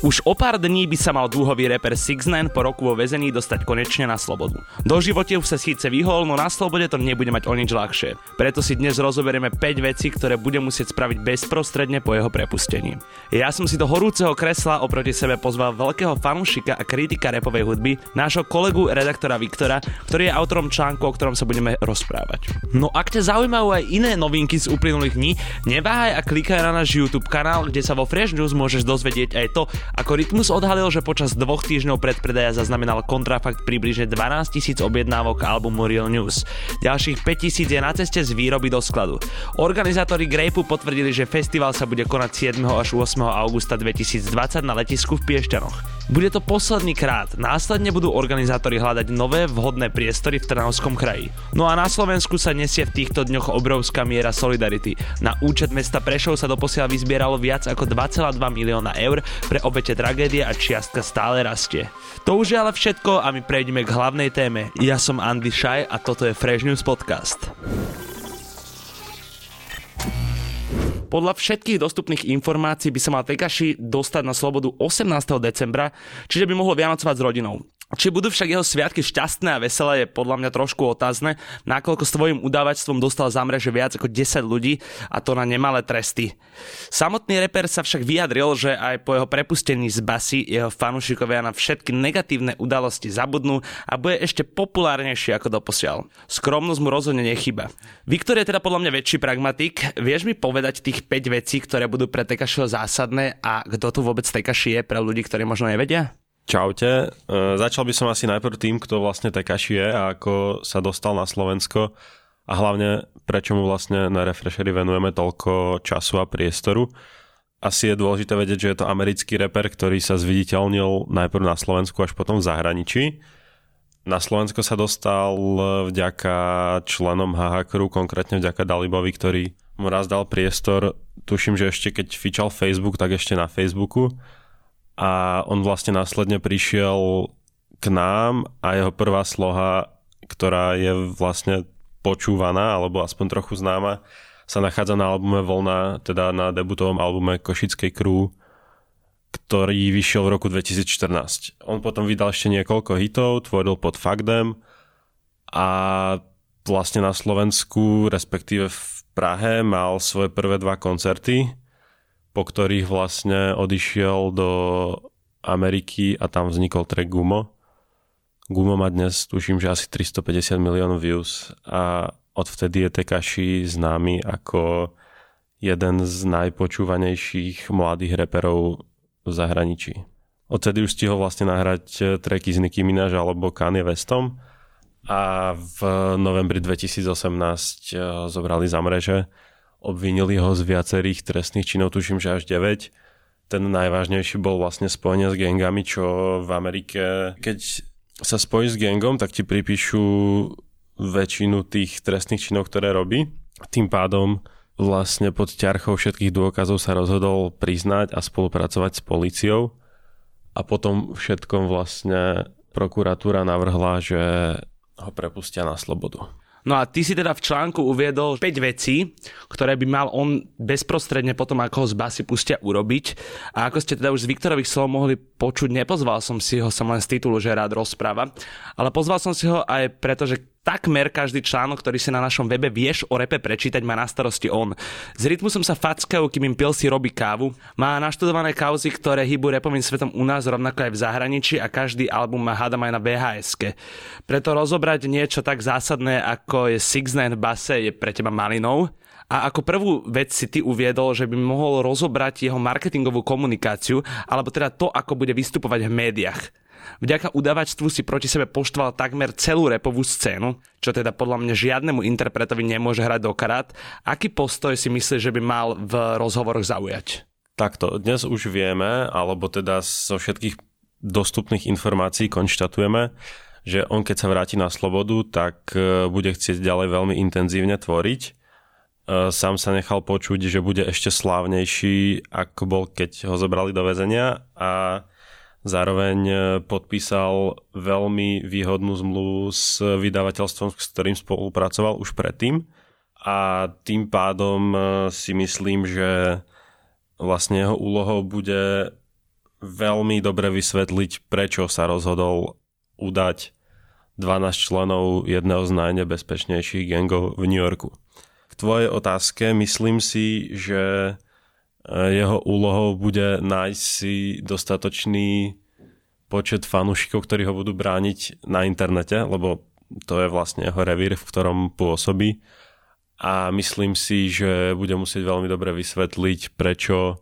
Už o pár dní by sa mal dúhový reper 6 po roku vo väzení dostať konečne na slobodu. Do živote už sa síce vyhol, no na slobode to nebude mať o nič ľahšie. Preto si dnes rozoberieme 5 vecí, ktoré bude musieť spraviť bezprostredne po jeho prepustení. Ja som si do horúceho kresla oproti sebe pozval veľkého fanúšika a kritika repovej hudby, nášho kolegu redaktora Viktora, ktorý je autorom článku, o ktorom sa budeme rozprávať. No ak ťa zaujímajú aj iné novinky z uplynulých dní, neváhaj a klikaj na náš YouTube kanál, kde sa vo Fresh News môžeš dozvedieť aj to, ako Rytmus odhalil, že počas dvoch týždňov predpredaja zaznamenal kontrafakt približne 12 tisíc objednávok albumu Real News. Ďalších 5 tisíc je na ceste z výroby do skladu. Organizátori Grapeu potvrdili, že festival sa bude konať 7. až 8. augusta 2020 na letisku v Piešťanoch. Bude to posledný krát, následne budú organizátori hľadať nové vhodné priestory v Trnavskom kraji. No a na Slovensku sa nesie v týchto dňoch obrovská miera solidarity. Na účet mesta Prešov sa doposiaľ vyzbieralo viac ako 2,2 milióna eur pre obete tragédie a čiastka stále rastie. To už je ale všetko a my prejdeme k hlavnej téme. Ja som Andy Šaj a toto je Fresh News Podcast. Podľa všetkých dostupných informácií by sa mal Tekashi dostať na slobodu 18. decembra, čiže by mohol vianocovať s rodinou. Či budú však jeho sviatky šťastné a veselé je podľa mňa trošku otázne, nakoľko svojim udávačstvom dostal za mreže viac ako 10 ľudí a to na nemalé tresty. Samotný reper sa však vyjadril, že aj po jeho prepustení z basy jeho fanúšikovia na všetky negatívne udalosti zabudnú a bude ešte populárnejší ako doposiaľ. Skromnosť mu rozhodne nechyba. Viktor je teda podľa mňa väčší pragmatik. Vieš mi povedať tých 5 vecí, ktoré budú pre Tekašiho zásadné a kto tu vôbec Tekaši je pre ľudí, ktorí možno nevedia? Čaute. E, začal by som asi najprv tým, kto vlastne Tekashi je a ako sa dostal na Slovensko a hlavne prečo mu vlastne na Refreshery venujeme toľko času a priestoru. Asi je dôležité vedieť, že je to americký reper, ktorý sa zviditeľnil najprv na Slovensku až potom v zahraničí. Na Slovensko sa dostal vďaka členom HH konkrétne vďaka Dalibovi, ktorý mu raz dal priestor. Tuším, že ešte keď fičal Facebook, tak ešte na Facebooku a on vlastne následne prišiel k nám a jeho prvá sloha, ktorá je vlastne počúvaná, alebo aspoň trochu známa, sa nachádza na albume Volna, teda na debutovom albume Košickej crew, ktorý vyšiel v roku 2014. On potom vydal ešte niekoľko hitov, tvoril pod Fakdem a vlastne na Slovensku, respektíve v Prahe mal svoje prvé dva koncerty po ktorých vlastne odišiel do Ameriky a tam vznikol track Gumo. Gumo má dnes, tuším, že asi 350 miliónov views a odvtedy je Tekashi známy ako jeden z najpočúvanejších mladých reperov v zahraničí. Odtedy už stihol vlastne nahrať tracky s Nicki Minaj alebo Kanye Westom a v novembri 2018 eh, zobrali za mreže obvinili ho z viacerých trestných činov, tuším, že až 9. Ten najvážnejší bol vlastne spojenie s gangami, čo v Amerike, keď sa spojíš s gangom, tak ti pripíšu väčšinu tých trestných činov, ktoré robí. Tým pádom vlastne pod ťarchou všetkých dôkazov sa rozhodol priznať a spolupracovať s policiou a potom všetkom vlastne prokuratúra navrhla, že ho prepustia na slobodu. No a ty si teda v článku uviedol 5 vecí, ktoré by mal on bezprostredne potom, ako ho z basy pustia urobiť. A ako ste teda už z Viktorových slov mohli počuť, nepozval som si ho som len z titulu, že rád rozpráva, ale pozval som si ho aj preto, že takmer každý článok, ktorý si na našom webe vieš o repe prečítať, má na starosti on. S rytmusom sa fackajú, kým im pil si robí kávu. Má naštudované kauzy, ktoré hýbu repovým svetom u nás, rovnako aj v zahraničí a každý album má hádam aj na vhs Preto rozobrať niečo tak zásadné, ako je Six Nine v base, je pre teba malinou. A ako prvú vec si ty uviedol, že by mohol rozobrať jeho marketingovú komunikáciu, alebo teda to, ako bude vystupovať v médiách. Vďaka udavačstvu si proti sebe poštval takmer celú repovú scénu, čo teda podľa mňa žiadnemu interpretovi nemôže hrať do karát. Aký postoj si myslíš, že by mal v rozhovoroch zaujať? Takto, dnes už vieme, alebo teda zo všetkých dostupných informácií konštatujeme, že on keď sa vráti na slobodu, tak e, bude chcieť ďalej veľmi intenzívne tvoriť. E, sám sa nechal počuť, že bude ešte slávnejší, ako bol, keď ho zobrali do väzenia a Zároveň e, podpísal veľmi výhodnú zmluvu s vydavateľstvom, s ktorým spolupracoval už predtým. A tým pádom e, si myslím, že vlastne jeho úlohou bude veľmi dobre vysvetliť, prečo sa rozhodol udať 12 členov jedného z najnebezpečnejších gangov v New Yorku. K tvojej otázke myslím si, že jeho úlohou bude nájsť si dostatočný počet fanúšikov, ktorí ho budú brániť na internete, lebo to je vlastne jeho revír, v ktorom pôsobí. A myslím si, že bude musieť veľmi dobre vysvetliť, prečo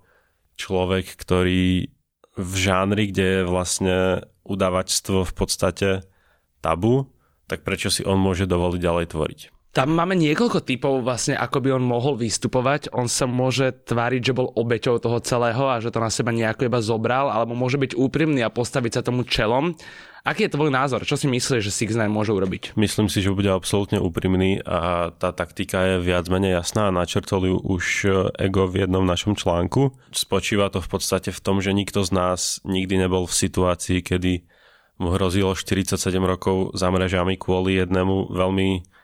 človek, ktorý v žánri, kde je vlastne udavačstvo v podstate tabu, tak prečo si on môže dovoliť ďalej tvoriť? Tam máme niekoľko typov vlastne, ako by on mohol vystupovať. On sa môže tváriť, že bol obeťou toho celého a že to na seba nejako iba zobral, alebo môže byť úprimný a postaviť sa tomu čelom. Aký je tvoj názor? Čo si myslíš, že Six Nine môže urobiť? Myslím si, že bude absolútne úprimný a tá taktika je viac menej jasná a načrtol ju už Ego v jednom našom článku. Spočíva to v podstate v tom, že nikto z nás nikdy nebol v situácii, kedy mu hrozilo 47 rokov za mrežami kvôli jednému veľmi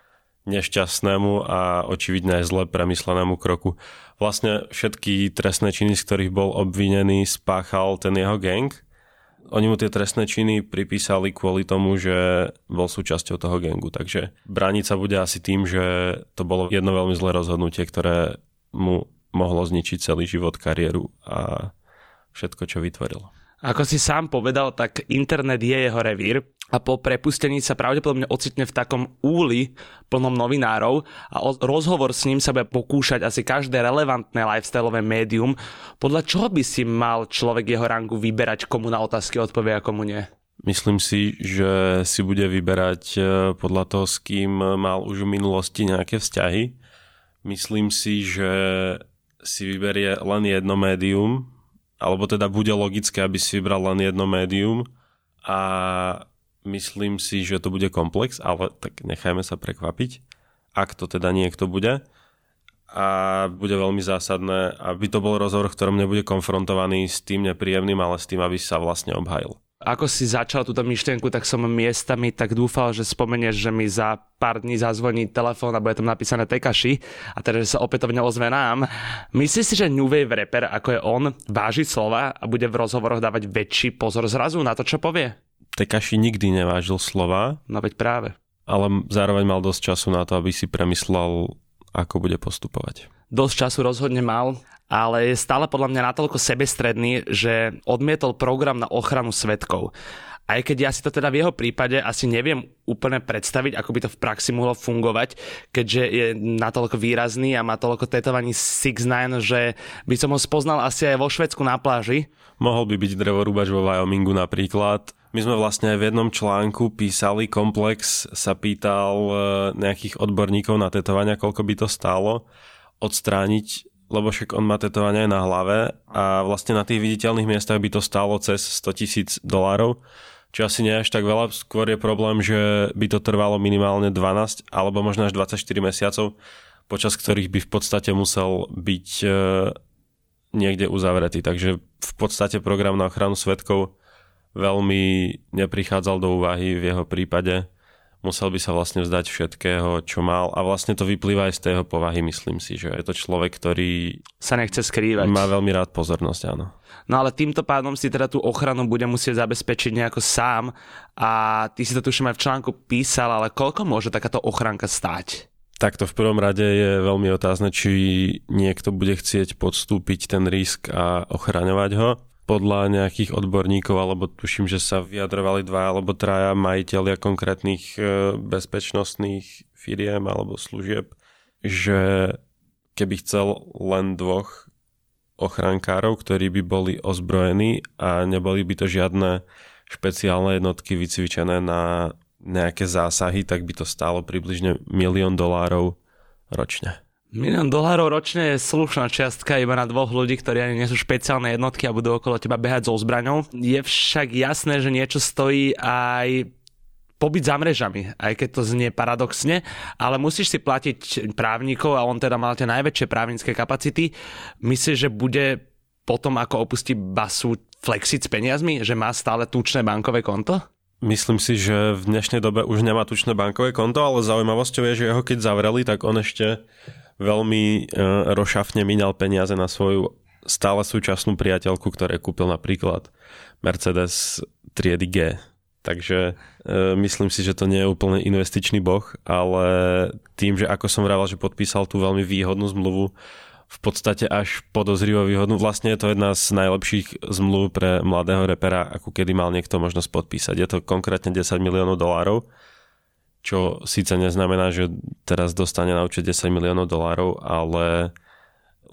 nešťastnému a očividne zle premyslenému kroku. Vlastne všetky trestné činy, z ktorých bol obvinený, spáchal ten jeho gang. Oni mu tie trestné činy pripísali kvôli tomu, že bol súčasťou toho gangu. Takže brániť sa bude asi tým, že to bolo jedno veľmi zlé rozhodnutie, ktoré mu mohlo zničiť celý život, kariéru a všetko, čo vytvoril. Ako si sám povedal, tak internet je jeho revír a po prepustení sa pravdepodobne ocitne v takom úli plnom novinárov a rozhovor s ním sa bude pokúšať asi každé relevantné lifestyleové médium. Podľa čoho by si mal človek jeho rangu vyberať, komu na otázky odpovie a komu nie? Myslím si, že si bude vyberať e, podľa toho, s kým mal už v minulosti nejaké vzťahy. Myslím si, že si vyberie len jedno médium, alebo teda bude logické, aby si vybral len jedno médium a Myslím si, že to bude komplex, ale tak nechajme sa prekvapiť, ak to teda niekto bude. A bude veľmi zásadné, aby to bol rozhovor, v ktorom nebude konfrontovaný s tým nepríjemným, ale s tým, aby sa vlastne obhajil. Ako si začal túto myšlienku, tak som miestami tak dúfal, že spomenieš, že mi za pár dní zazvoní telefón a bude tam napísané Tekaši a teda, že sa opätovne ozve nám. Myslíš si, že New Wave rapper, ako je on, váži slova a bude v rozhovoroch dávať väčší pozor zrazu na to, čo povie? Tekaši nikdy nevážil slova. No veď práve. Ale zároveň mal dosť času na to, aby si premyslel, ako bude postupovať. Dosť času rozhodne mal, ale je stále podľa mňa natoľko sebestredný, že odmietol program na ochranu svetkov. Aj keď ja si to teda v jeho prípade asi neviem úplne predstaviť, ako by to v praxi mohlo fungovať, keďže je natoľko výrazný a má toľko tetovaní 6 že by som ho spoznal asi aj vo Švedsku na pláži. Mohol by byť drevorúbač vo Wyomingu napríklad. My sme vlastne aj v jednom článku písali, Komplex sa pýtal e, nejakých odborníkov na tetovania, koľko by to stálo odstrániť, lebo však on má tetovanie aj na hlave a vlastne na tých viditeľných miestach by to stálo cez 100 tisíc dolárov, čo asi nie až tak veľa. Skôr je problém, že by to trvalo minimálne 12 alebo možno až 24 mesiacov, počas ktorých by v podstate musel byť e, niekde uzavretý. Takže v podstate program na ochranu svetkov veľmi neprichádzal do úvahy v jeho prípade. Musel by sa vlastne vzdať všetkého, čo mal a vlastne to vyplýva aj z tej povahy, myslím si, že je to človek, ktorý sa nechce skrývať. Má veľmi rád pozornosť, áno. No ale týmto pádom si teda tú ochranu bude musieť zabezpečiť nejako sám a ty si to tuším aj v článku písal, ale koľko môže takáto ochranka stáť? Takto v prvom rade je veľmi otázne, či niekto bude chcieť podstúpiť ten risk a ochraňovať ho podľa nejakých odborníkov, alebo tuším, že sa vyjadrovali dva alebo traja majiteľia konkrétnych e, bezpečnostných firiem alebo služieb, že keby chcel len dvoch ochrankárov, ktorí by boli ozbrojení a neboli by to žiadne špeciálne jednotky vycvičené na nejaké zásahy, tak by to stálo približne milión dolárov ročne. Milión dolárov ročne je slušná čiastka iba na dvoch ľudí, ktorí ani nie sú špeciálne jednotky a budú okolo teba behať so zbraňou. Je však jasné, že niečo stojí aj pobyt za mrežami, aj keď to znie paradoxne, ale musíš si platiť právnikov a on teda mal tie najväčšie právnické kapacity. Myslíš, že bude potom, ako opustí basu, flexiť s peniazmi, že má stále tučné bankové konto? Myslím si, že v dnešnej dobe už nemá tučné bankové konto, ale zaujímavosťou je, že ho keď zavreli, tak on ešte veľmi uh, rošafne minal peniaze na svoju stále súčasnú priateľku, ktoré kúpil napríklad Mercedes triedy G. Takže e, myslím si, že to nie je úplne investičný boh, ale tým, že ako som vravel, že podpísal tú veľmi výhodnú zmluvu, v podstate až podozrivo výhodnú. Vlastne je to jedna z najlepších zmluv pre mladého repera, ako kedy mal niekto možnosť podpísať. Je to konkrétne 10 miliónov dolárov, čo síce neznamená, že teraz dostane na účet 10 miliónov dolárov, ale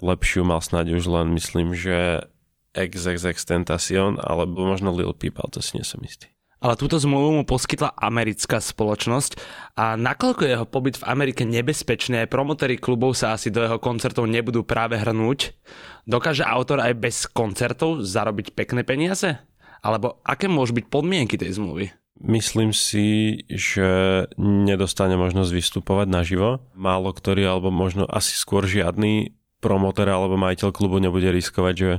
lepšiu mal snáď už len, myslím, že XXX Tentacion, alebo možno Lil Peep, ale to si nie som istý ale túto zmluvu mu poskytla americká spoločnosť a nakoľko jeho pobyt v Amerike nebezpečný, promotéri klubov sa asi do jeho koncertov nebudú práve hrnúť, dokáže autor aj bez koncertov zarobiť pekné peniaze? Alebo aké môžu byť podmienky tej zmluvy? Myslím si, že nedostane možnosť vystupovať naživo. Málo ktorý, alebo možno asi skôr žiadny promotor alebo majiteľ klubu nebude riskovať, že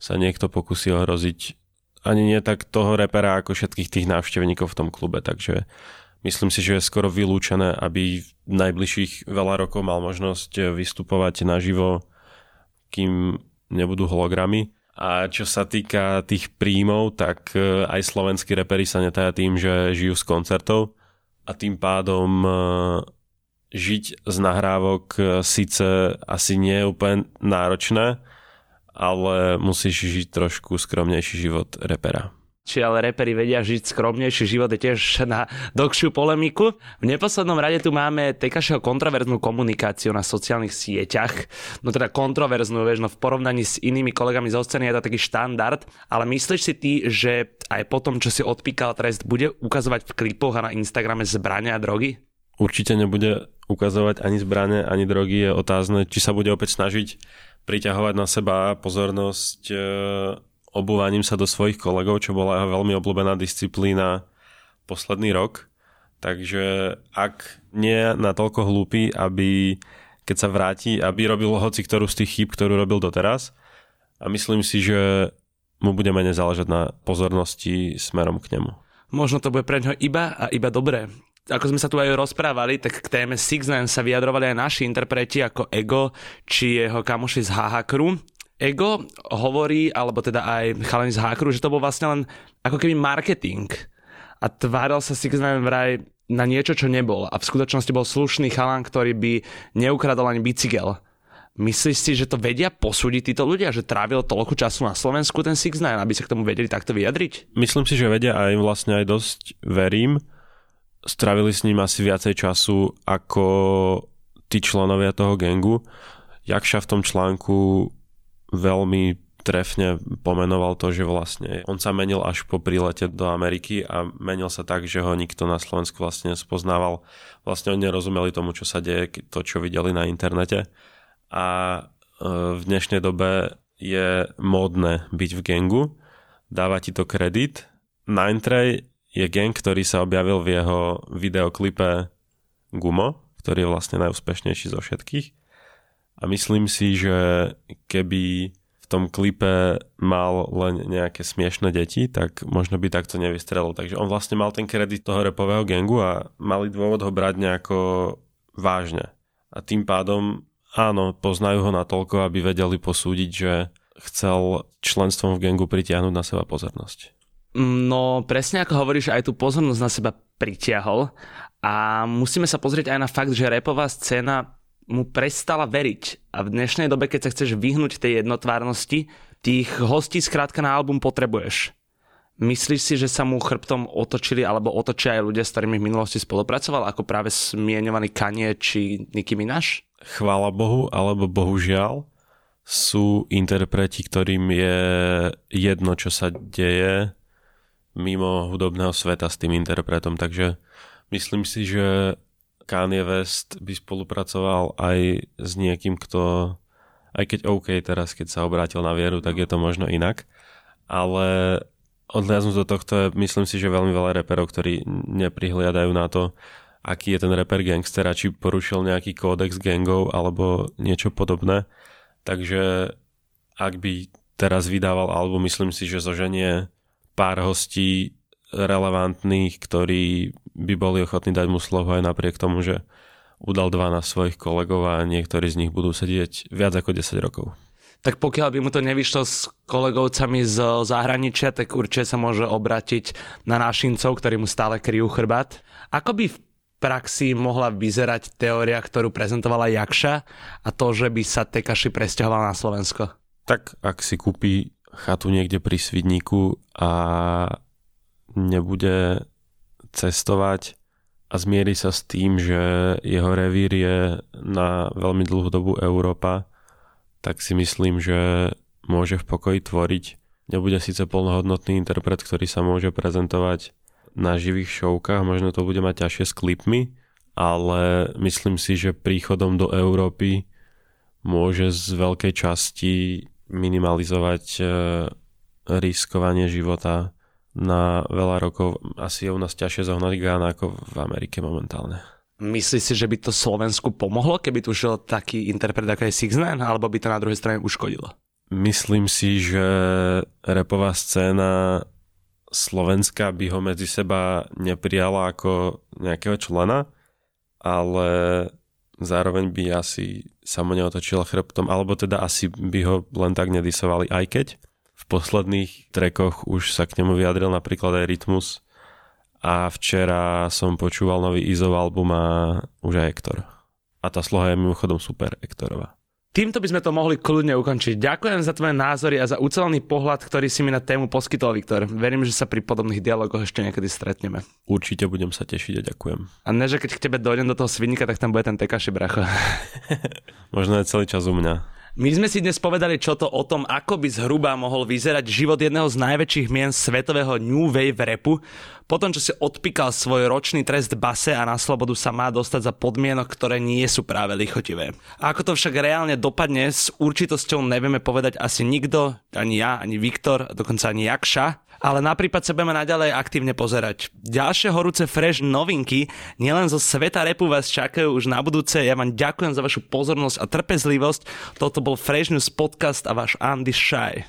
sa niekto pokusí ohroziť ani nie tak toho repera ako všetkých tých návštevníkov v tom klube, takže myslím si, že je skoro vylúčené, aby v najbližších veľa rokov mal možnosť vystupovať naživo, kým nebudú hologramy. A čo sa týka tých príjmov, tak e, aj slovenskí reperi sa netaja tým, že žijú z koncertov a tým pádom e, žiť z nahrávok e, síce asi nie je úplne náročné, ale musíš žiť trošku skromnejší život repera či ale reperi vedia žiť skromnejší život, je tiež na dlhšiu polemiku. V neposlednom rade tu máme Tekašeho kontroverznú komunikáciu na sociálnych sieťach. No teda kontroverznú, vieš, no v porovnaní s inými kolegami z scény je to taký štandard, ale myslíš si ty, že aj po tom, čo si odpíkal trest, bude ukazovať v klipoch a na Instagrame zbrania a drogy? Určite nebude ukazovať ani zbranie, ani drogy. Je otázne, či sa bude opäť snažiť priťahovať na seba pozornosť e, obúvaním sa do svojich kolegov, čo bola veľmi obľúbená disciplína posledný rok. Takže ak nie je natoľko hlúpy, aby keď sa vráti, aby robil hoci ktorú z tých chýb, ktorú robil doteraz. A myslím si, že mu bude menej záležať na pozornosti smerom k nemu. Možno to bude pre ňo iba a iba dobré ako sme sa tu aj rozprávali, tak k téme Six Nine sa vyjadrovali aj naši interpreti ako Ego či jeho kamoši z HH Crew. Ego hovorí, alebo teda aj chalani z Hakru, že to bol vlastne len ako keby marketing. A tváril sa Six Nine vraj na niečo, čo nebol. A v skutočnosti bol slušný chalan, ktorý by neukradol ani bicykel. Myslíš si, že to vedia posúdiť títo ľudia, že trávil toľko času na Slovensku ten Six Nine, aby sa k tomu vedeli takto vyjadriť? Myslím si, že vedia a im vlastne aj dosť verím stravili s ním asi viacej času ako tí členovia toho gengu. Jakša v tom článku veľmi trefne pomenoval to, že vlastne on sa menil až po prílete do Ameriky a menil sa tak, že ho nikto na Slovensku vlastne spoznával. Vlastne oni nerozumeli tomu, čo sa deje, to, čo videli na internete. A e, v dnešnej dobe je módne byť v gengu, dáva ti to kredit. Ninetray je gang, ktorý sa objavil v jeho videoklipe Gumo, ktorý je vlastne najúspešnejší zo všetkých. A myslím si, že keby v tom klipe mal len nejaké smiešné deti, tak možno by takto nevystrelil. Takže on vlastne mal ten kredit toho repového gangu a mali dôvod ho brať nejako vážne. A tým pádom, áno, poznajú ho natoľko, aby vedeli posúdiť, že chcel členstvom v gangu pritiahnuť na seba pozornosť. No presne ako hovoríš, aj tú pozornosť na seba pritiahol a musíme sa pozrieť aj na fakt, že repová scéna mu prestala veriť a v dnešnej dobe, keď sa chceš vyhnúť tej jednotvárnosti, tých hostí skrátka na album potrebuješ. Myslíš si, že sa mu chrbtom otočili alebo otočia aj ľudia, s ktorými v minulosti spolupracoval, ako práve zmienovaný Kanye či Nicki Minaj? Chvála Bohu, alebo bohužiaľ, sú interpreti, ktorým je jedno, čo sa deje, mimo hudobného sveta s tým interpretom, takže myslím si, že Kanye West by spolupracoval aj s niekým, kto, aj keď OK teraz, keď sa obrátil na vieru, tak je to možno inak, ale odhľadnúť do tohto je, myslím si, že veľmi veľa reperov, ktorí neprihliadajú na to, aký je ten reper gangster a či porušil nejaký kódex gangov alebo niečo podobné. Takže ak by teraz vydával album, myslím si, že zoženie pár hostí relevantných, ktorí by boli ochotní dať mu slovo aj napriek tomu, že udal 12 svojich kolegov a niektorí z nich budú sedieť viac ako 10 rokov. Tak pokiaľ by mu to nevyšlo s kolegovcami z zahraničia, tak určite sa môže obratiť na nášincov, ktorí mu stále kryjú chrbát. Ako by v praxi mohla vyzerať teória, ktorú prezentovala Jakša a to, že by sa Tekaši presťahoval na Slovensko? Tak ak si kúpi chatu niekde pri Svidníku a nebude cestovať a zmieri sa s tým, že jeho revír je na veľmi dlhú dobu Európa, tak si myslím, že môže v pokoji tvoriť. Nebude síce plnohodnotný interpret, ktorý sa môže prezentovať na živých šovkách, možno to bude mať ťažšie s klipmi, ale myslím si, že príchodom do Európy môže z veľkej časti minimalizovať e, riskovanie života na veľa rokov. Asi je u nás ťažšie zohnať Gána ako v Amerike momentálne. Myslíš si, že by to Slovensku pomohlo, keby tu šiel taký interpret ako je Six Nine, alebo by to na druhej strane uškodilo? Myslím si, že repová scéna Slovenska by ho medzi seba neprijala ako nejakého člena, ale zároveň by asi sa mu neotočila chrbtom, alebo teda asi by ho len tak nedisovali, aj keď posledných trekoch už sa k nemu vyjadril napríklad aj Rytmus a včera som počúval nový Izov album a už aj Ektor. A tá sloha je mimochodom super Ektorová. Týmto by sme to mohli kľudne ukončiť. Ďakujem za tvoje názory a za ucelený pohľad, ktorý si mi na tému poskytol, Viktor. Verím, že sa pri podobných dialogoch ešte niekedy stretneme. Určite budem sa tešiť a ďakujem. A ne, že keď k tebe dojdem do toho svinnika, tak tam bude ten tekaši bracho. Možno je celý čas u mňa. My sme si dnes povedali čo to o tom, ako by zhruba mohol vyzerať život jedného z najväčších mien svetového New Wave repu. Potom, čo si odpíkal svoj ročný trest base a na slobodu sa má dostať za podmienok, ktoré nie sú práve lichotivé. A ako to však reálne dopadne, s určitosťou nevieme povedať asi nikto, ani ja, ani Viktor, dokonca ani Jakša ale na prípad sa budeme naďalej aktívne pozerať. Ďalšie horúce fresh novinky nielen zo sveta repu vás čakajú už na budúce. Ja vám ďakujem za vašu pozornosť a trpezlivosť. Toto bol Fresh News podcast a váš Andy Shy.